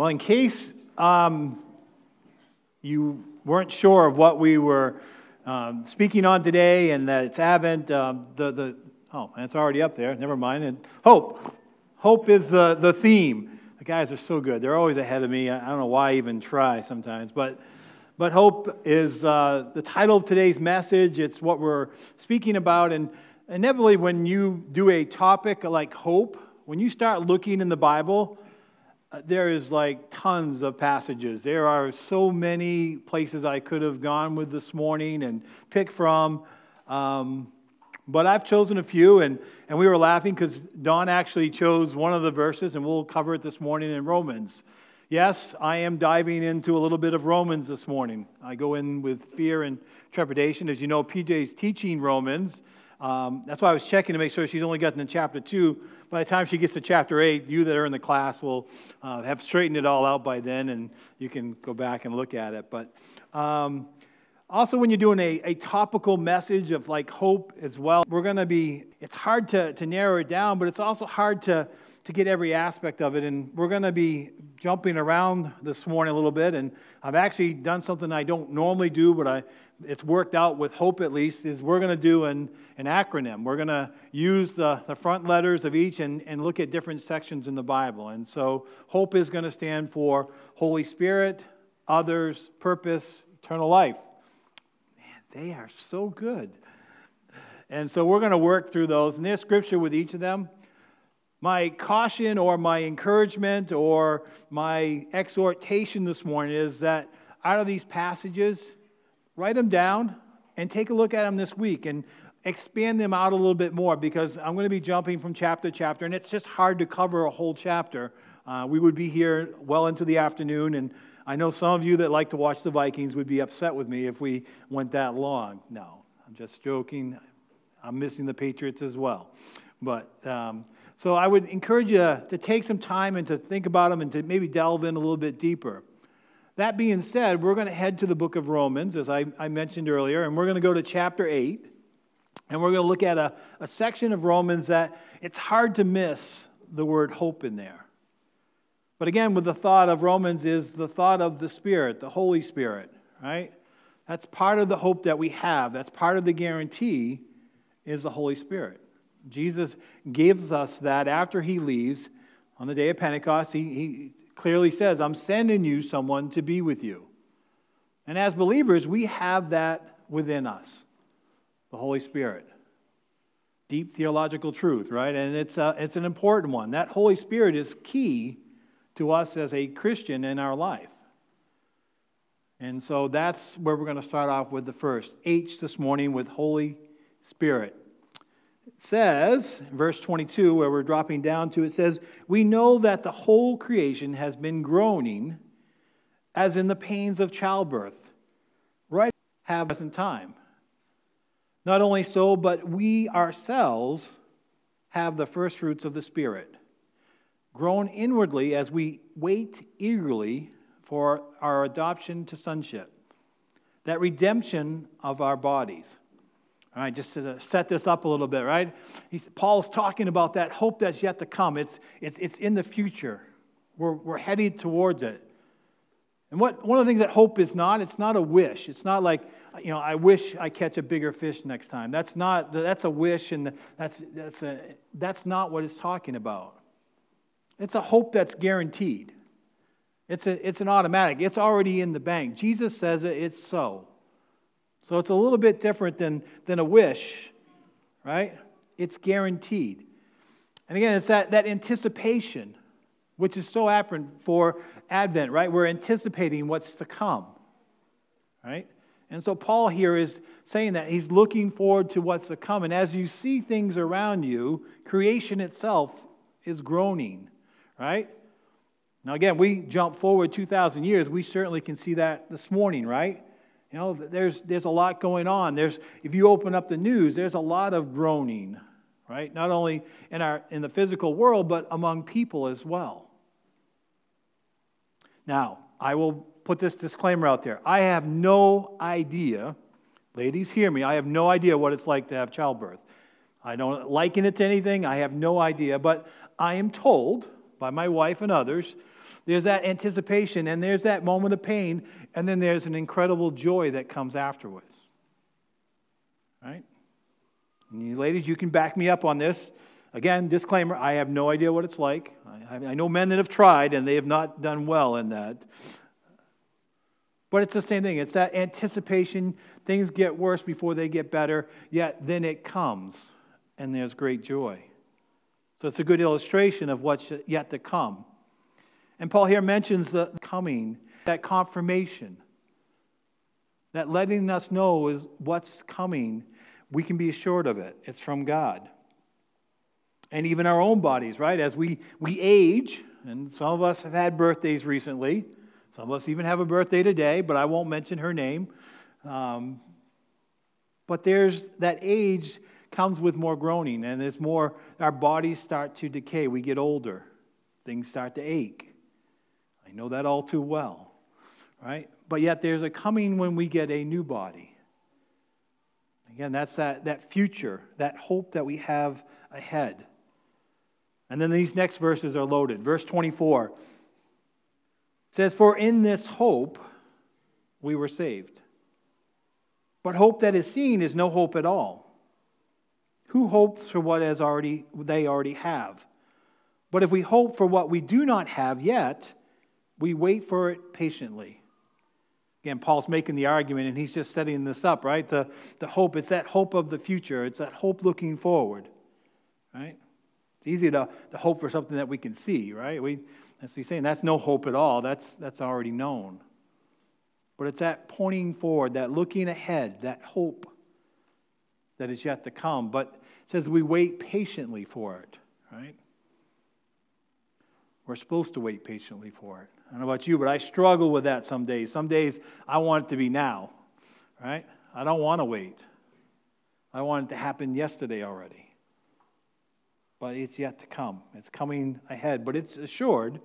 Well, in case um, you weren't sure of what we were um, speaking on today and that it's Advent, um, the, the, oh, it's already up there. Never mind. And hope. Hope is the, the theme. The guys are so good. They're always ahead of me. I don't know why I even try sometimes. But, but hope is uh, the title of today's message. It's what we're speaking about. And inevitably, when you do a topic like hope, when you start looking in the Bible, there is like tons of passages. There are so many places I could have gone with this morning and picked from. Um, but I've chosen a few, and, and we were laughing because Don actually chose one of the verses, and we'll cover it this morning in Romans. Yes, I am diving into a little bit of Romans this morning. I go in with fear and trepidation. As you know, PJ's teaching Romans. Um, that's why I was checking to make sure she's only gotten to chapter 2. By the time she gets to chapter 8, you that are in the class will uh, have straightened it all out by then, and you can go back and look at it. But um, also, when you're doing a, a topical message of like hope as well, we're going to be, it's hard to, to narrow it down, but it's also hard to, to get every aspect of it. And we're going to be jumping around this morning a little bit. And I've actually done something I don't normally do, but I it's worked out with hope at least, is we're going to do an, an acronym. We're going to use the, the front letters of each and, and look at different sections in the Bible. And so hope is going to stand for Holy Spirit, others, purpose, eternal life. Man, they are so good. And so we're going to work through those. And there's scripture with each of them. My caution or my encouragement or my exhortation this morning is that out of these passages, write them down and take a look at them this week and expand them out a little bit more because I'm going to be jumping from chapter to chapter, and it's just hard to cover a whole chapter. Uh, we would be here well into the afternoon, and I know some of you that like to watch the Vikings would be upset with me if we went that long. No, I'm just joking. I'm missing the Patriots as well. But um, so I would encourage you to take some time and to think about them and to maybe delve in a little bit deeper. That being said, we're going to head to the book of Romans, as I, I mentioned earlier, and we're going to go to chapter 8. And we're going to look at a, a section of Romans that it's hard to miss the word hope in there. But again, with the thought of Romans is the thought of the Spirit, the Holy Spirit, right? That's part of the hope that we have. That's part of the guarantee is the Holy Spirit. Jesus gives us that after he leaves on the day of Pentecost. He, he clearly says, I'm sending you someone to be with you. And as believers, we have that within us the Holy Spirit. Deep theological truth, right? And it's, a, it's an important one. That Holy Spirit is key to us as a Christian in our life. And so that's where we're going to start off with the first H this morning with Holy Spirit. Says, verse 22, where we're dropping down to, it says, We know that the whole creation has been groaning as in the pains of childbirth, right? Have present time. Not only so, but we ourselves have the first fruits of the Spirit, groan inwardly as we wait eagerly for our adoption to sonship, that redemption of our bodies. All right, just to set this up a little bit, right? He's, Paul's talking about that hope that's yet to come. It's, it's, it's in the future. We're, we're headed towards it. And what, one of the things that hope is not, it's not a wish. It's not like, you know, I wish I catch a bigger fish next time. That's not, that's a wish, and that's, that's, a, that's not what it's talking about. It's a hope that's guaranteed. It's, a, it's an automatic. It's already in the bank. Jesus says it, it's so. So it's a little bit different than, than a wish, right? It's guaranteed. And again, it's that, that anticipation, which is so apparent for Advent, right? We're anticipating what's to come, right? And so Paul here is saying that he's looking forward to what's to come. And as you see things around you, creation itself is groaning, right? Now, again, we jump forward 2,000 years. We certainly can see that this morning, right? You know, there's, there's a lot going on. There's, if you open up the news, there's a lot of groaning, right? Not only in, our, in the physical world, but among people as well. Now, I will put this disclaimer out there. I have no idea, ladies, hear me, I have no idea what it's like to have childbirth. I don't liken it to anything, I have no idea, but I am told by my wife and others There's that anticipation, and there's that moment of pain, and then there's an incredible joy that comes afterwards. Right? And you ladies, you can back me up on this. Again, disclaimer I have no idea what it's like. I, I know men that have tried, and they have not done well in that. But it's the same thing. It's that anticipation. Things get worse before they get better, yet then it comes, and there's great joy. So it's a good illustration of what's yet to come. And Paul here mentions the coming, that confirmation, that letting us know is what's coming. We can be assured of it. It's from God. And even our own bodies, right? As we, we age, and some of us have had birthdays recently, some of us even have a birthday today, but I won't mention her name. Um, but there's that age comes with more groaning, and there's more, our bodies start to decay. We get older, things start to ache. I know that all too well, right? But yet there's a coming when we get a new body. Again, that's that, that future, that hope that we have ahead. And then these next verses are loaded. Verse 24 says, For in this hope we were saved. But hope that is seen is no hope at all. Who hopes for what has already, they already have? But if we hope for what we do not have yet, we wait for it patiently. Again, Paul's making the argument and he's just setting this up, right? The, the hope, it's that hope of the future, it's that hope looking forward, right? It's easy to, to hope for something that we can see, right? We, as he's saying, that's no hope at all. That's, that's already known. But it's that pointing forward, that looking ahead, that hope that is yet to come. But it says we wait patiently for it, right? We're supposed to wait patiently for it. I don't know about you, but I struggle with that some days. Some days I want it to be now, right? I don't want to wait. I want it to happen yesterday already. But it's yet to come. It's coming ahead, but it's assured,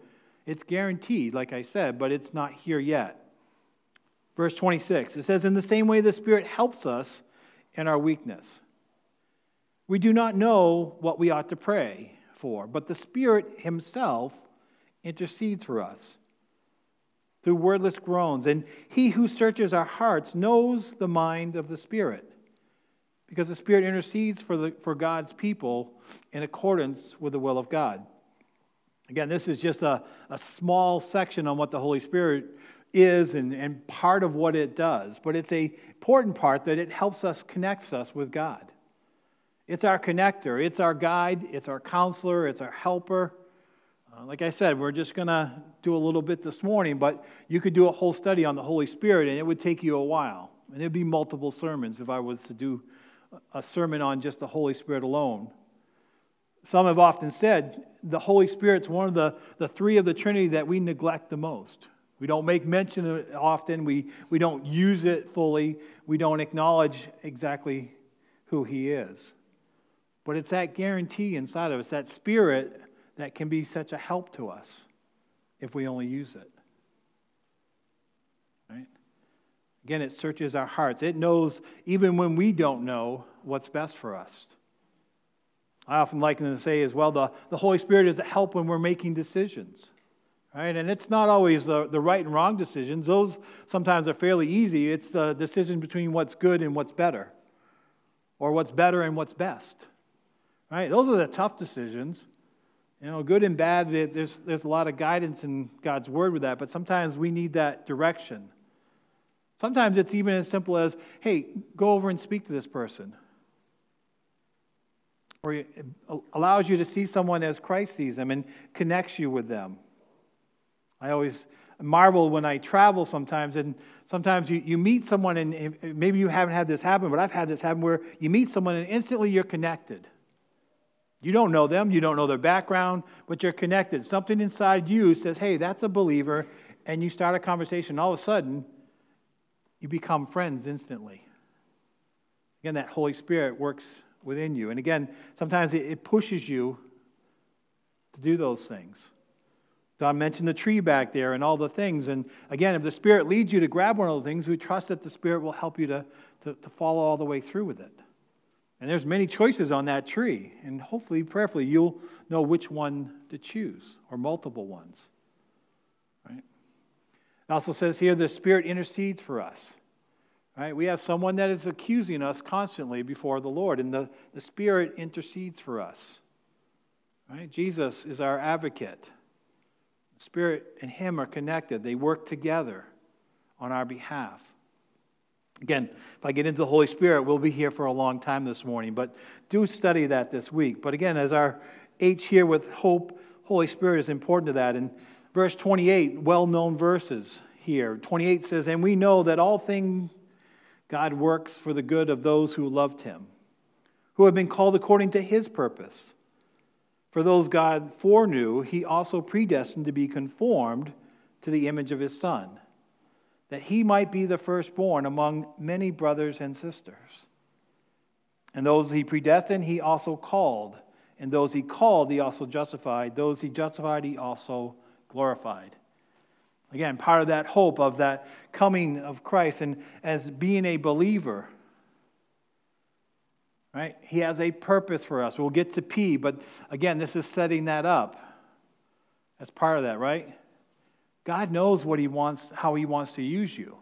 it's guaranteed, like I said, but it's not here yet. Verse 26, it says, In the same way the Spirit helps us in our weakness. We do not know what we ought to pray for, but the Spirit Himself intercedes for us through wordless groans. And he who searches our hearts knows the mind of the Spirit, because the Spirit intercedes for, the, for God's people in accordance with the will of God. Again, this is just a, a small section on what the Holy Spirit is and, and part of what it does, but it's a important part that it helps us, connects us with God. It's our connector, it's our guide, it's our counselor, it's our helper. Uh, like I said, we're just going to do a little bit this morning, but you could do a whole study on the Holy Spirit, and it would take you a while. And it'd be multiple sermons if I was to do a sermon on just the Holy Spirit alone. Some have often said the Holy Spirit's one of the, the three of the Trinity that we neglect the most. We don't make mention of it often, we, we don't use it fully, we don't acknowledge exactly who He is. But it's that guarantee inside of us, that spirit that can be such a help to us if we only use it. Right? Again, it searches our hearts. It knows even when we don't know what's best for us. I often like to say as well the, the Holy Spirit is a help when we're making decisions. Right? And it's not always the, the right and wrong decisions. Those sometimes are fairly easy. It's the decision between what's good and what's better, or what's better and what's best. Right? Those are the tough decisions. You know, good and bad, there's, there's a lot of guidance in God's word with that, but sometimes we need that direction. Sometimes it's even as simple as, hey, go over and speak to this person. Or it allows you to see someone as Christ sees them and connects you with them. I always marvel when I travel sometimes, and sometimes you, you meet someone, and maybe you haven't had this happen, but I've had this happen where you meet someone and instantly you're connected. You don't know them, you don't know their background, but you're connected. Something inside you says, hey, that's a believer, and you start a conversation. All of a sudden, you become friends instantly. Again, that Holy Spirit works within you. And again, sometimes it pushes you to do those things. Don mentioned the tree back there and all the things. And again, if the Spirit leads you to grab one of the things, we trust that the Spirit will help you to, to, to follow all the way through with it. And there's many choices on that tree. And hopefully, prayerfully, you'll know which one to choose or multiple ones. Right? It also says here the Spirit intercedes for us. Right? We have someone that is accusing us constantly before the Lord, and the, the Spirit intercedes for us. Right? Jesus is our advocate. The Spirit and Him are connected, they work together on our behalf. Again, if I get into the Holy Spirit, we'll be here for a long time this morning, but do study that this week. But again, as our H here with hope, Holy Spirit is important to that. And verse 28, well known verses here. 28 says, And we know that all things God works for the good of those who loved him, who have been called according to his purpose. For those God foreknew, he also predestined to be conformed to the image of his Son, that he might be the firstborn among many brothers and sisters. And those he predestined, he also called. And those he called, he also justified. Those he justified, he also glorified. Again, part of that hope of that coming of Christ and as being a believer. Right? He has a purpose for us. We'll get to P, but again, this is setting that up as part of that, right? God knows what he wants, how he wants to use you.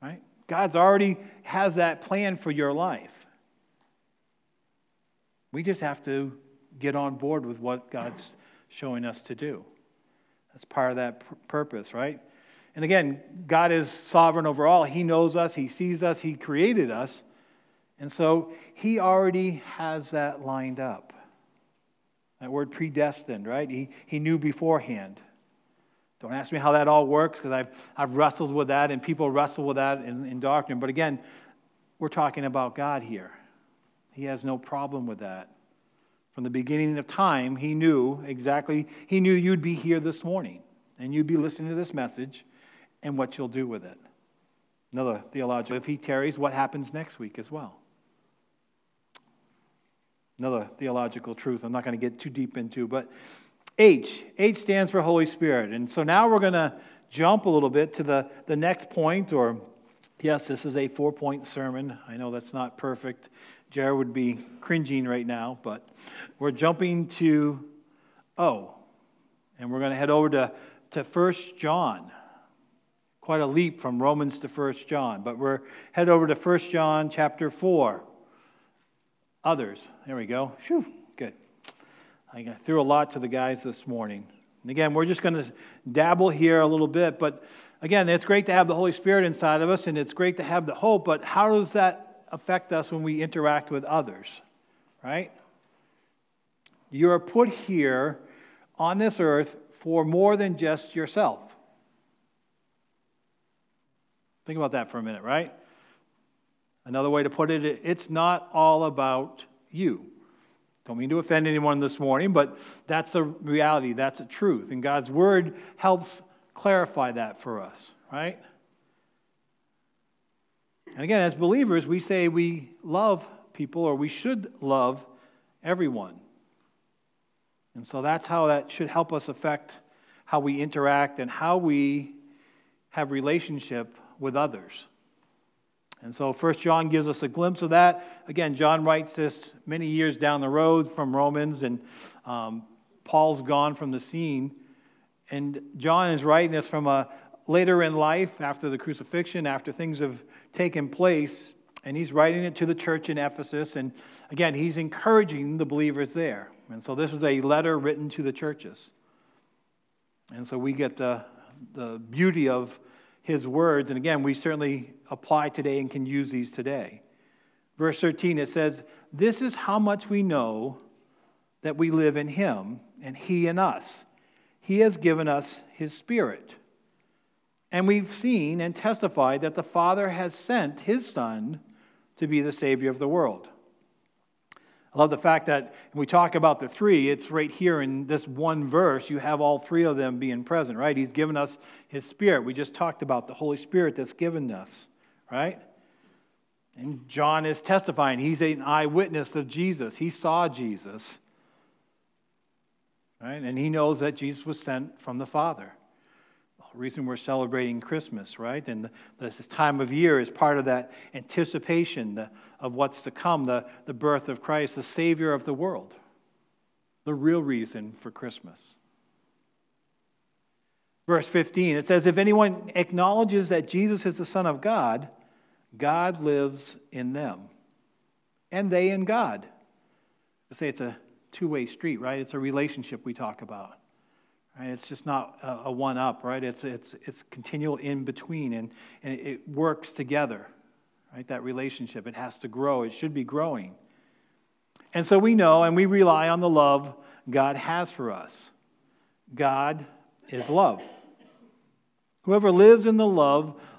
Right? God's already has that plan for your life. We just have to get on board with what God's showing us to do. That's part of that p- purpose, right? And again, God is sovereign over all. He knows us, He sees us, He created us. And so He already has that lined up. That word predestined, right? He, he knew beforehand. Don't ask me how that all works because I've, I've wrestled with that and people wrestle with that in, in doctrine. But again, we're talking about God here. He has no problem with that. From the beginning of time, he knew exactly, he knew you'd be here this morning and you'd be listening to this message and what you'll do with it. Another theological, if he tarries, what happens next week as well? Another theological truth I'm not going to get too deep into, but H, H stands for Holy Spirit. And so now we're going to jump a little bit to the, the next point, or yes, this is a four point sermon. I know that's not perfect. Jared would be cringing right now, but we're jumping to O. And we're going to head over to, to 1 John. Quite a leap from Romans to 1 John, but we're head over to 1 John chapter 4. Others. There we go. Good. I threw a lot to the guys this morning. And again, we're just going to dabble here a little bit, but again, it's great to have the Holy Spirit inside of us and it's great to have the hope, but how does that affect us when we interact with others, right? You are put here on this earth for more than just yourself. Think about that for a minute, right? Another way to put it, it's not all about you. Don't mean to offend anyone this morning, but that's a reality, that's a truth. And God's word helps clarify that for us, right? And again, as believers, we say we love people or we should love everyone. And so that's how that should help us affect how we interact and how we have relationship with others. And so First John gives us a glimpse of that. Again, John writes this many years down the road from Romans, and um, Paul's gone from the scene. And John is writing this from a later in life, after the crucifixion, after things have taken place, and he's writing it to the church in Ephesus. And again, he's encouraging the believers there. And so this is a letter written to the churches. And so we get the, the beauty of his words. And again, we certainly apply today and can use these today. Verse 13, it says, This is how much we know that we live in him and he in us. He has given us his spirit. And we've seen and testified that the Father has sent his Son to be the Savior of the world. I love the fact that when we talk about the three, it's right here in this one verse. You have all three of them being present, right? He's given us his Spirit. We just talked about the Holy Spirit that's given us, right? And John is testifying. He's an eyewitness of Jesus. He saw Jesus, right? And he knows that Jesus was sent from the Father The reason we're celebrating Christmas, right? And this time of year is part of that anticipation of what's to come, the, the birth of Christ, the Savior of the world. The real reason for Christmas. Verse 15, it says, If anyone acknowledges that Jesus is the Son of God, God lives in them, and they in God. I say it's a two way street, right? It's a relationship we talk about. Right? It's just not a, one up, right? It's, it's, it's continual in between, and, and it works together, right? That relationship. It has to grow, it should be growing. And so we know and we rely on the love God has for us. God is love. Whoever lives in the love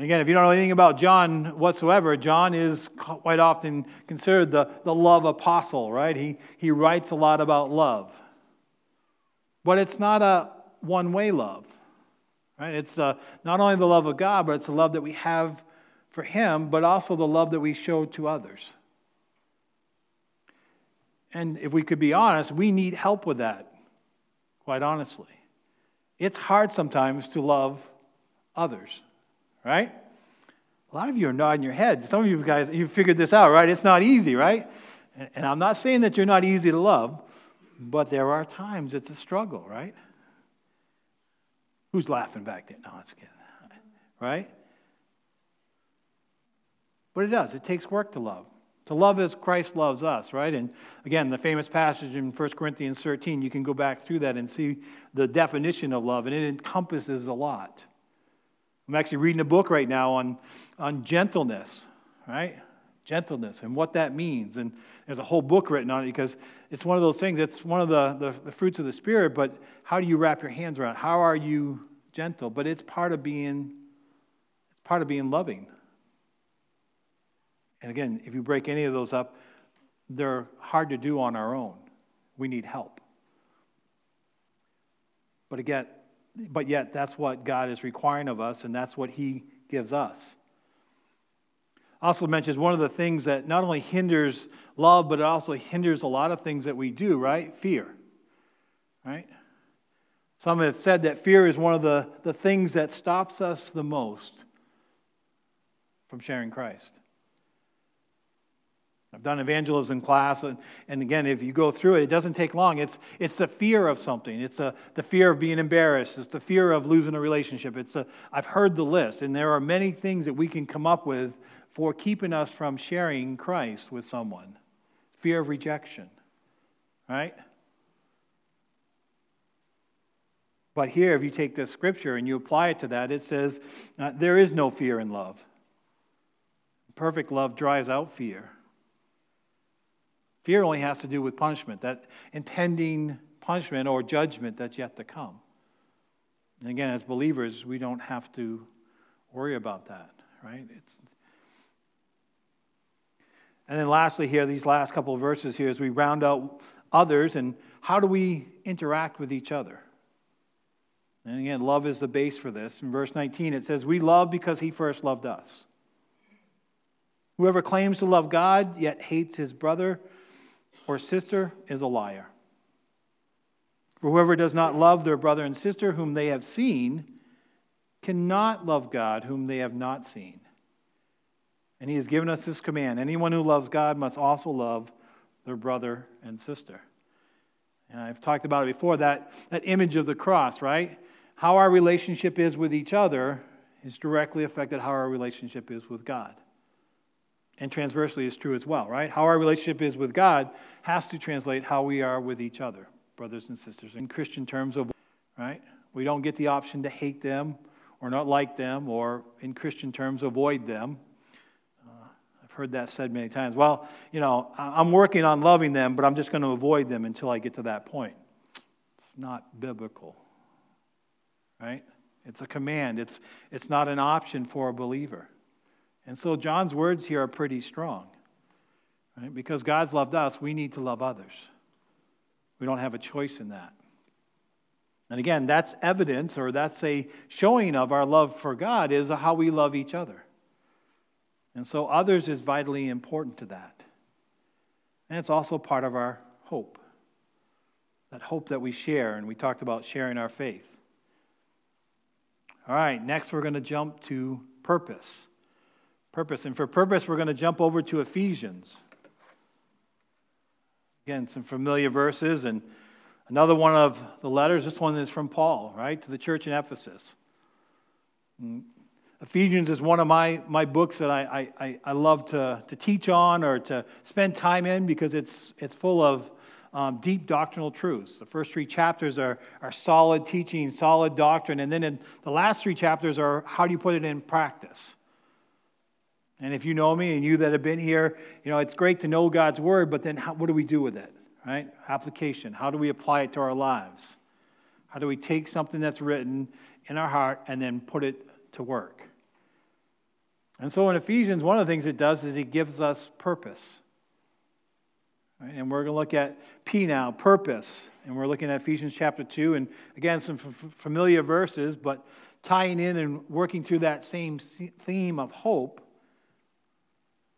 Again, if you don't know anything about John whatsoever, John is quite often considered the, the love apostle, right? He, he writes a lot about love. But it's not a one way love, right? It's uh, not only the love of God, but it's the love that we have for Him, but also the love that we show to others. And if we could be honest, we need help with that, quite honestly. It's hard sometimes to love others, right? A lot of you are nodding your head. Some of you guys, you figured this out, right? It's not easy, right? And I'm not saying that you're not easy to love, but there are times it's a struggle, right? Who's laughing back there? No, it's good. Right? But it does. It takes work to love. To love as Christ loves us, right? And again, the famous passage in 1 Corinthians 13, you can go back through that and see the definition of love, and it encompasses a lot. I'm actually reading a book right now on, on gentleness, right? Gentleness and what that means. And there's a whole book written on it because it's one of those things, it's one of the, the, the fruits of the Spirit, but how do you wrap your hands around? How are you gentle? But it's part of being, it's part of being loving. And again, if you break any of those up, they're hard to do on our own. We need help. But again, but yet that's what God is requiring of us, and that's what He gives us. Also mentions one of the things that not only hinders love, but it also hinders a lot of things that we do, right? Fear. Right? Some have said that fear is one of the, the things that stops us the most from sharing Christ. I've done evangelism class, and, and again, if you go through it, it doesn't take long. It's, it's the fear of something. It's a, the fear of being embarrassed. It's the fear of losing a relationship. It's a, I've heard the list, and there are many things that we can come up with for keeping us from sharing Christ with someone. Fear of rejection, right? But here, if you take this scripture and you apply it to that, it says, uh, There is no fear in love. Perfect love drives out fear. Fear only has to do with punishment, that impending punishment or judgment that's yet to come. And again, as believers, we don't have to worry about that, right? It's and then lastly, here, these last couple of verses here, as we round out others and how do we interact with each other? And again, love is the base for this. In verse 19, it says, We love because he first loved us. Whoever claims to love God yet hates his brother or sister is a liar. For whoever does not love their brother and sister whom they have seen cannot love God whom they have not seen. And he has given us this command anyone who loves God must also love their brother and sister. And I've talked about it before that, that image of the cross, right? How our relationship is with each other is directly affected how our relationship is with God and transversely is true as well, right? How our relationship is with God has to translate how we are with each other, brothers and sisters. In Christian terms of, right? We don't get the option to hate them or not like them or, in Christian terms, avoid them. Uh, I've heard that said many times. Well, you know, I'm working on loving them, but I'm just going to avoid them until I get to that point. It's not biblical, right? It's a command, it's, it's not an option for a believer. And so John's words here are pretty strong. Right? Because God's loved us, we need to love others. We don't have a choice in that. And again, that's evidence or that's a showing of our love for God is how we love each other. And so others is vitally important to that. And it's also part of our hope. That hope that we share, and we talked about sharing our faith. All right, next we're going to jump to purpose. Purpose. And for purpose, we're going to jump over to Ephesians. Again, some familiar verses, and another one of the letters. This one is from Paul, right, to the church in Ephesus. And Ephesians is one of my, my books that I, I, I love to, to teach on or to spend time in because it's, it's full of um, deep doctrinal truths. The first three chapters are, are solid teaching, solid doctrine, and then in the last three chapters are how do you put it in practice? And if you know me and you that have been here, you know, it's great to know God's word, but then how, what do we do with it, right? Application. How do we apply it to our lives? How do we take something that's written in our heart and then put it to work? And so in Ephesians, one of the things it does is it gives us purpose. Right? And we're going to look at P now, purpose. And we're looking at Ephesians chapter 2. And again, some f- familiar verses, but tying in and working through that same theme of hope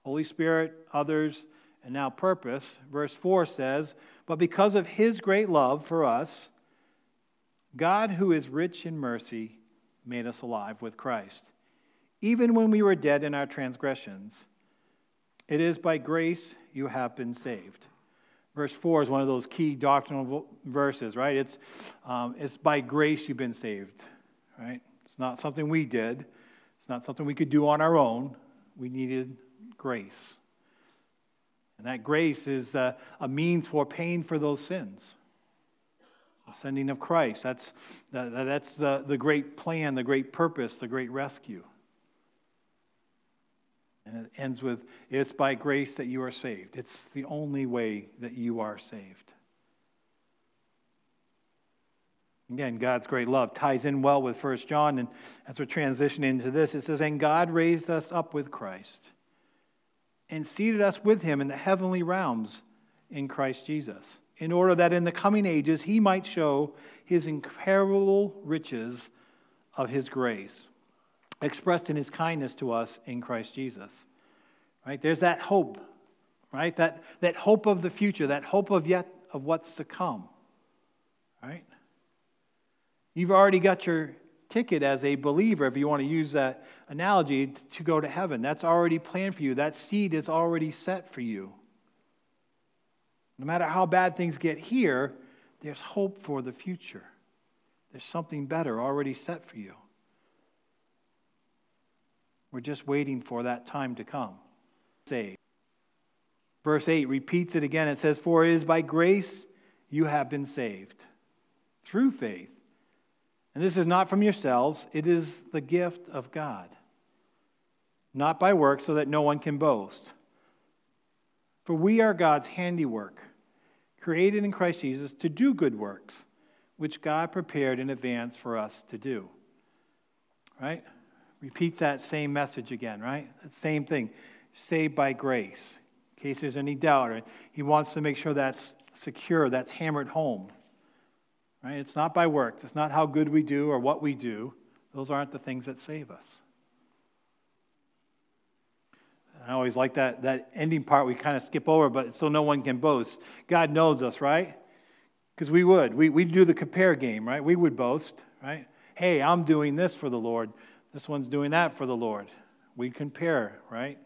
Holy Spirit, others, and now purpose. Verse 4 says, But because of his great love for us, God, who is rich in mercy, made us alive with Christ even when we were dead in our transgressions. It is by grace you have been saved. Verse 4 is one of those key doctrinal verses, right? It's, um, it's by grace you've been saved, right? It's not something we did, it's not something we could do on our own. We needed grace. And that grace is a, a means for paying for those sins. The sending of Christ. That's, that's the, the great plan, the great purpose, the great rescue. And it ends with, It's by grace that you are saved. It's the only way that you are saved. Again, God's great love ties in well with 1 John. And as we're transitioning into this, it says, And God raised us up with Christ and seated us with him in the heavenly realms in Christ Jesus, in order that in the coming ages he might show his incomparable riches of his grace expressed in his kindness to us in Christ Jesus. Right? There's that hope, right? That, that hope of the future, that hope of yet of what's to come. Right? You've already got your ticket as a believer, if you want to use that analogy, to go to heaven. That's already planned for you. That seed is already set for you. No matter how bad things get here, there's hope for the future. There's something better already set for you. We're just waiting for that time to come. Saved. Verse 8 repeats it again. It says, For it is by grace you have been saved through faith. And this is not from yourselves, it is the gift of God, not by works, so that no one can boast. For we are God's handiwork, created in Christ Jesus to do good works, which God prepared in advance for us to do. Right? repeats that same message again, right? That same thing. Saved by grace. In case there's any doubt, he wants to make sure that's secure, that's hammered home. Right? It's not by works. It's not how good we do or what we do. Those aren't the things that save us. I always like that, that ending part we kind of skip over, but so no one can boast. God knows us, right? Because we would. We, we do the compare game, right? We would boast, right? Hey, I'm doing this for the Lord. This one's doing that for the Lord. We compare, right?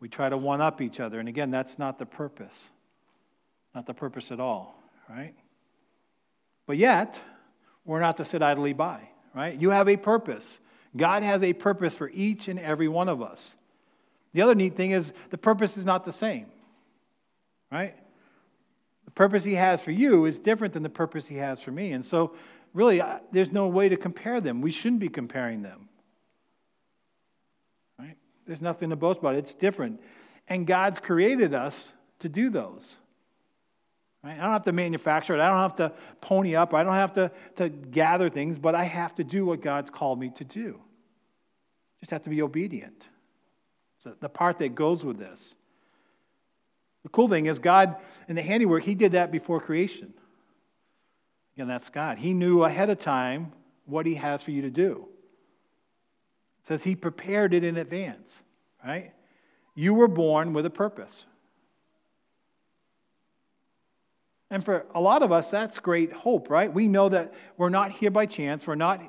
We try to one up each other. And again, that's not the purpose. Not the purpose at all, right? But yet, we're not to sit idly by, right? You have a purpose. God has a purpose for each and every one of us. The other neat thing is the purpose is not the same, right? The purpose He has for you is different than the purpose He has for me. And so really, there's no way to compare them. We shouldn't be comparing them. Right? There's nothing to boast about. It's different. And God's created us to do those. Right? I don't have to manufacture it. I don't have to pony up. I don't have to, to gather things, but I have to do what God's called me to do. Just have to be obedient. So the part that goes with this. The cool thing is, God, in the handiwork, He did that before creation. Again, that's God. He knew ahead of time what He has for you to do. It says He prepared it in advance, right? You were born with a purpose. And for a lot of us, that's great hope, right? We know that we're not here by chance. We're not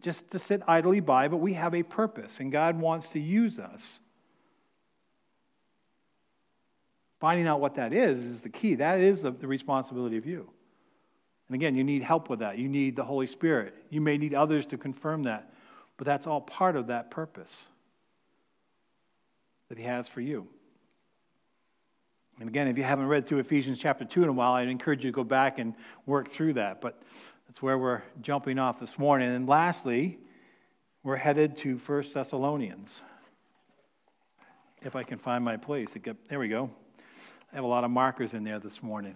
just to sit idly by, but we have a purpose, and God wants to use us. Finding out what that is is the key. That is the, responsibility of you. And again, you need help with that. You need the Holy Spirit. You may need others to confirm that, but that's all part of that purpose that He has for you. And again, if you haven't read through Ephesians chapter 2 in a while, I'd encourage you to go back and work through that. But that's where we're jumping off this morning. And lastly, we're headed to 1 Thessalonians. If I can find my place. There we go. I have a lot of markers in there this morning.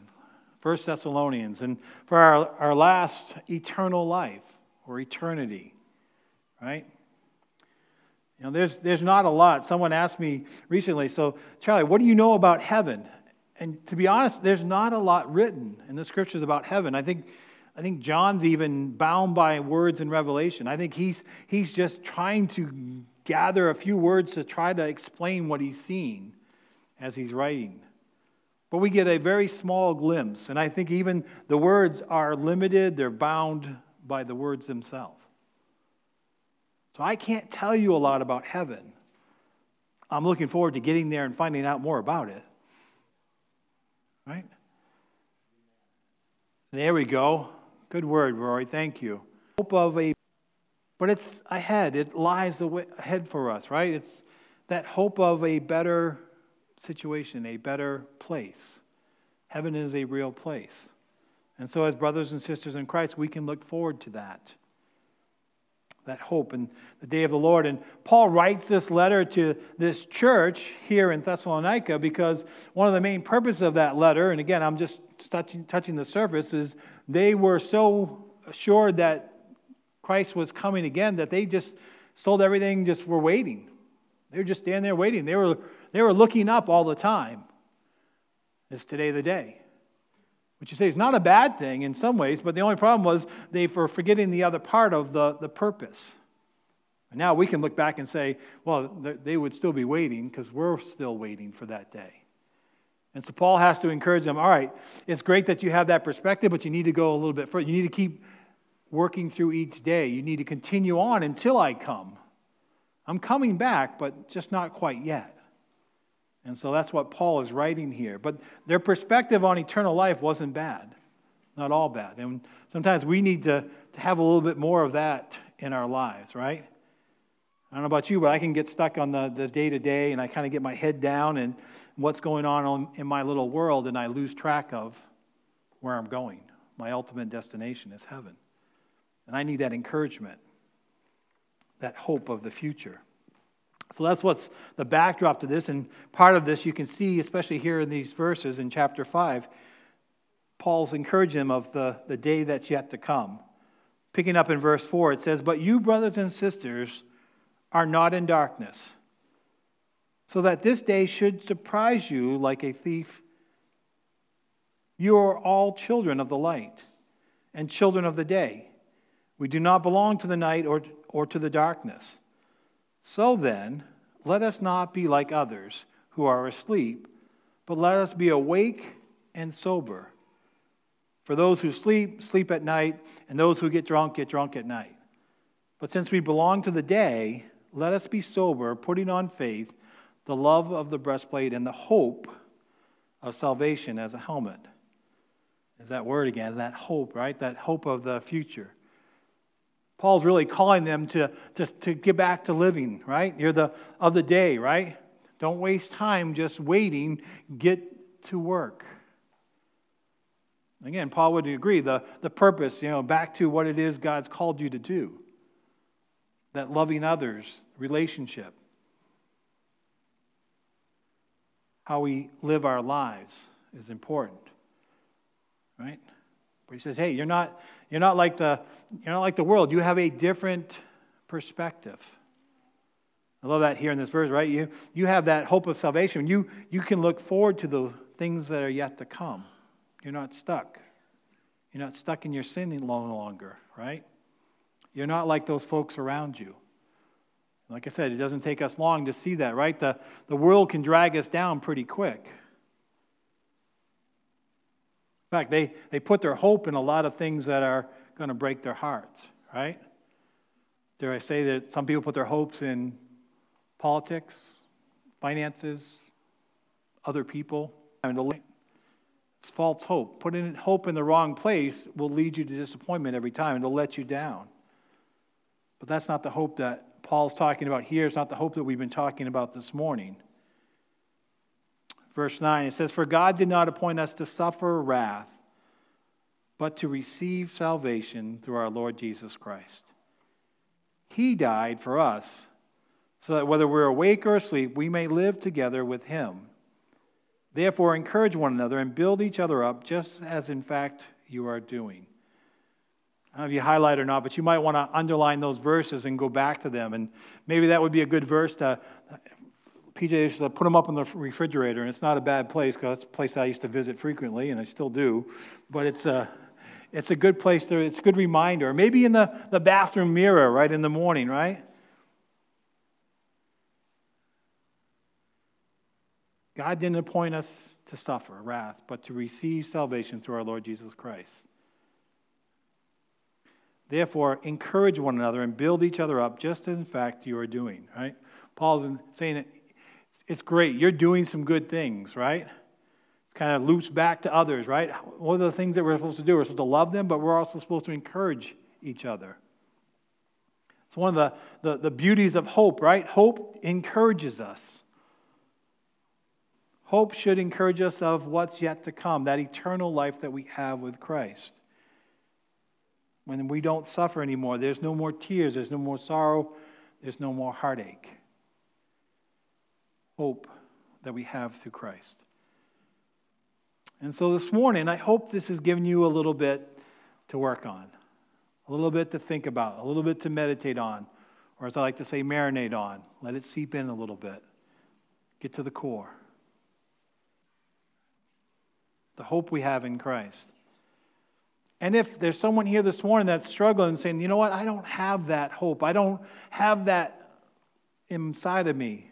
1 Thessalonians. And for our, our last eternal life or eternity, right? You know, there's, there's not a lot. Someone asked me recently, so, Charlie, what do you know about heaven? And to be honest, there's not a lot written in the scriptures about heaven. I think, I think John's even bound by words in Revelation. I think he's, he's just trying to gather a few words to try to explain what he's seeing as he's writing. But we get a very small glimpse, and I think even the words are limited, they're bound by the words themselves. So I can't tell you a lot about heaven. I'm looking forward to getting there and finding out more about it. Right? There we go. Good word, Rory. Thank you. Hope of a, but it's ahead. It lies ahead for us, right? It's that hope of a better situation, a better place. Heaven is a real place. And so, as brothers and sisters in Christ, we can look forward to that that hope in the day of the Lord. And Paul writes this letter to this church here in Thessalonica because one of the main purposes of that letter, and again, I'm just touching, touching the surface, is they were so assured that Christ was coming again that they just sold everything, just were waiting. They were just standing there waiting. They were, they were looking up all the time. Is today the day? Which you say is not a bad thing in some ways, but the only problem was they were forgetting the other part of the, the purpose. And now we can look back and say, well, they would still be waiting because we're still waiting for that day. And so Paul has to encourage them all right, it's great that you have that perspective, but you need to go a little bit further. You need to keep working through each day. You need to continue on until I come. I'm coming back, but just not quite yet. And so that's what Paul is writing here. But their perspective on eternal life wasn't bad, not all bad. And sometimes we need to, to have a little bit more of that in our lives, right? I don't know about you, but I can get stuck on the day to day and I kind of get my head down and what's going on in my little world and I lose track of where I'm going. My ultimate destination is heaven. And I need that encouragement, that hope of the future. So that's what's the backdrop to this. And part of this you can see, especially here in these verses in chapter 5, Paul's encouraging of the, the day that's yet to come. Picking up in verse 4, it says, But you, brothers and sisters, are not in darkness, so that this day should surprise you like a thief. You are all children of the light and children of the day. We do not belong to the night or, or to the darkness. So then, let us not be like others who are asleep, but let us be awake and sober. For those who sleep, sleep at night, and those who get drunk, get drunk at night. But since we belong to the day, let us be sober, putting on faith, the love of the breastplate, and the hope of salvation as a helmet. Is that word again? That hope, right? That hope of the future. Paul's really calling them to, to, to get back to living, right? You're the of the day, right? Don't waste time just waiting. Get to work. Again, Paul would agree the, the purpose, you know, back to what it is God's called you to do. That loving others, relationship, how we live our lives is important, right? He says, hey, you're not, you're not like the you're not like the world. You have a different perspective. I love that here in this verse, right? You, you have that hope of salvation. You, you can look forward to the things that are yet to come. You're not stuck. You're not stuck in your sin any longer, right? You're not like those folks around you. Like I said, it doesn't take us long to see that, right? The, the world can drag us down pretty quick. In fact, they, they put their hope in a lot of things that are going to break their hearts, right? Dare I say that some people put their hopes in politics, finances, other people? It's false hope. Putting hope in the wrong place will lead you to disappointment every time it'll let you down. But that's not the hope that Paul's talking about here. It's not the hope that we've been talking about this morning. Verse 9, it says, For God did not appoint us to suffer wrath, but to receive salvation through our Lord Jesus Christ. He died for us, so that whether we're awake or asleep, we may live together with Him. Therefore, encourage one another and build each other up, just as in fact you are doing. I don't know if you highlight or not, but you might want to underline those verses and go back to them. And maybe that would be a good verse to. Put them up in the refrigerator, and it's not a bad place because it's a place I used to visit frequently, and I still do. But it's a, it's a good place to, it's a good reminder. Maybe in the, the bathroom mirror, right, in the morning, right? God didn't appoint us to suffer wrath, but to receive salvation through our Lord Jesus Christ. Therefore, encourage one another and build each other up, just as in fact you are doing, right? Paul's saying it's great. You're doing some good things, right? It kind of loops back to others, right? What are the things that we're supposed to do? We're supposed to love them, but we're also supposed to encourage each other. It's one of the, the, the beauties of hope, right? Hope encourages us. Hope should encourage us of what's yet to come, that eternal life that we have with Christ. When we don't suffer anymore, there's no more tears, there's no more sorrow, there's no more heartache. Hope that we have through Christ. And so this morning, I hope this has given you a little bit to work on, a little bit to think about, a little bit to meditate on, or as I like to say, marinate on. Let it seep in a little bit. Get to the core the hope we have in Christ. And if there's someone here this morning that's struggling saying, you know what, I don't have that hope, I don't have that inside of me,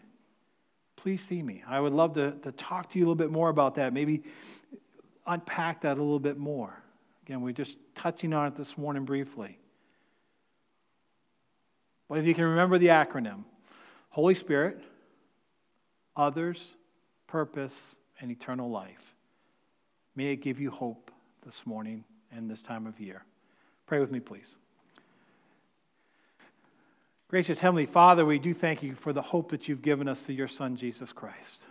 please see me. I would love to, to talk to you a little bit more about that, maybe unpack that a little bit more. Again, we're just touching on it this morning briefly. But if you can remember the acronym Holy Spirit, others, purpose, and eternal life. May it give you hope this morning and this time of year. Pray with me, please. Gracious Heavenly Father, we do thank you for the hope that you've given us through your Son, Jesus Christ.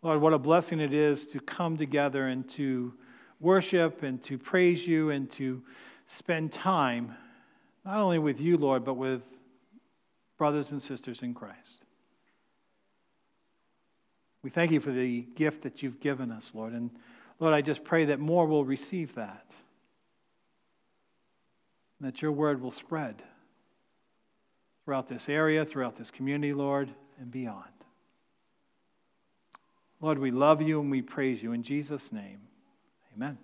Lord, what a blessing it is to come together and to worship and to praise you and to spend time, not only with you, Lord, but with brothers and sisters in Christ. We thank you for the gift that you've given us, Lord. And Lord, I just pray that more will receive that. That your word will spread throughout this area, throughout this community, Lord, and beyond. Lord, we love you and we praise you. In Jesus' name, amen.